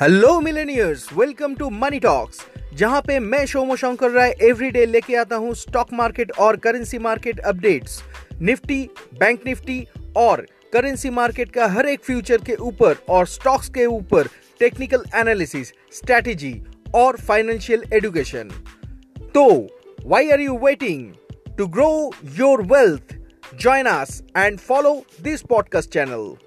Hello millionaires welcome to money talks जहाँ पे मैं शोमो शंकर राय एवरीडे लेके आता हूँ स्टॉक मार्केट और currency market updates Nifty bank Nifty और करेंसी मार्केट का हर एक फ्यूचर के ऊपर और स्टॉक्स के ऊपर टेक्निकल एनालिसिस स्ट्रेटेजी और फाइनेंशियल एजुकेशन तो why are you waiting to grow your wealth join us and follow this podcast channel.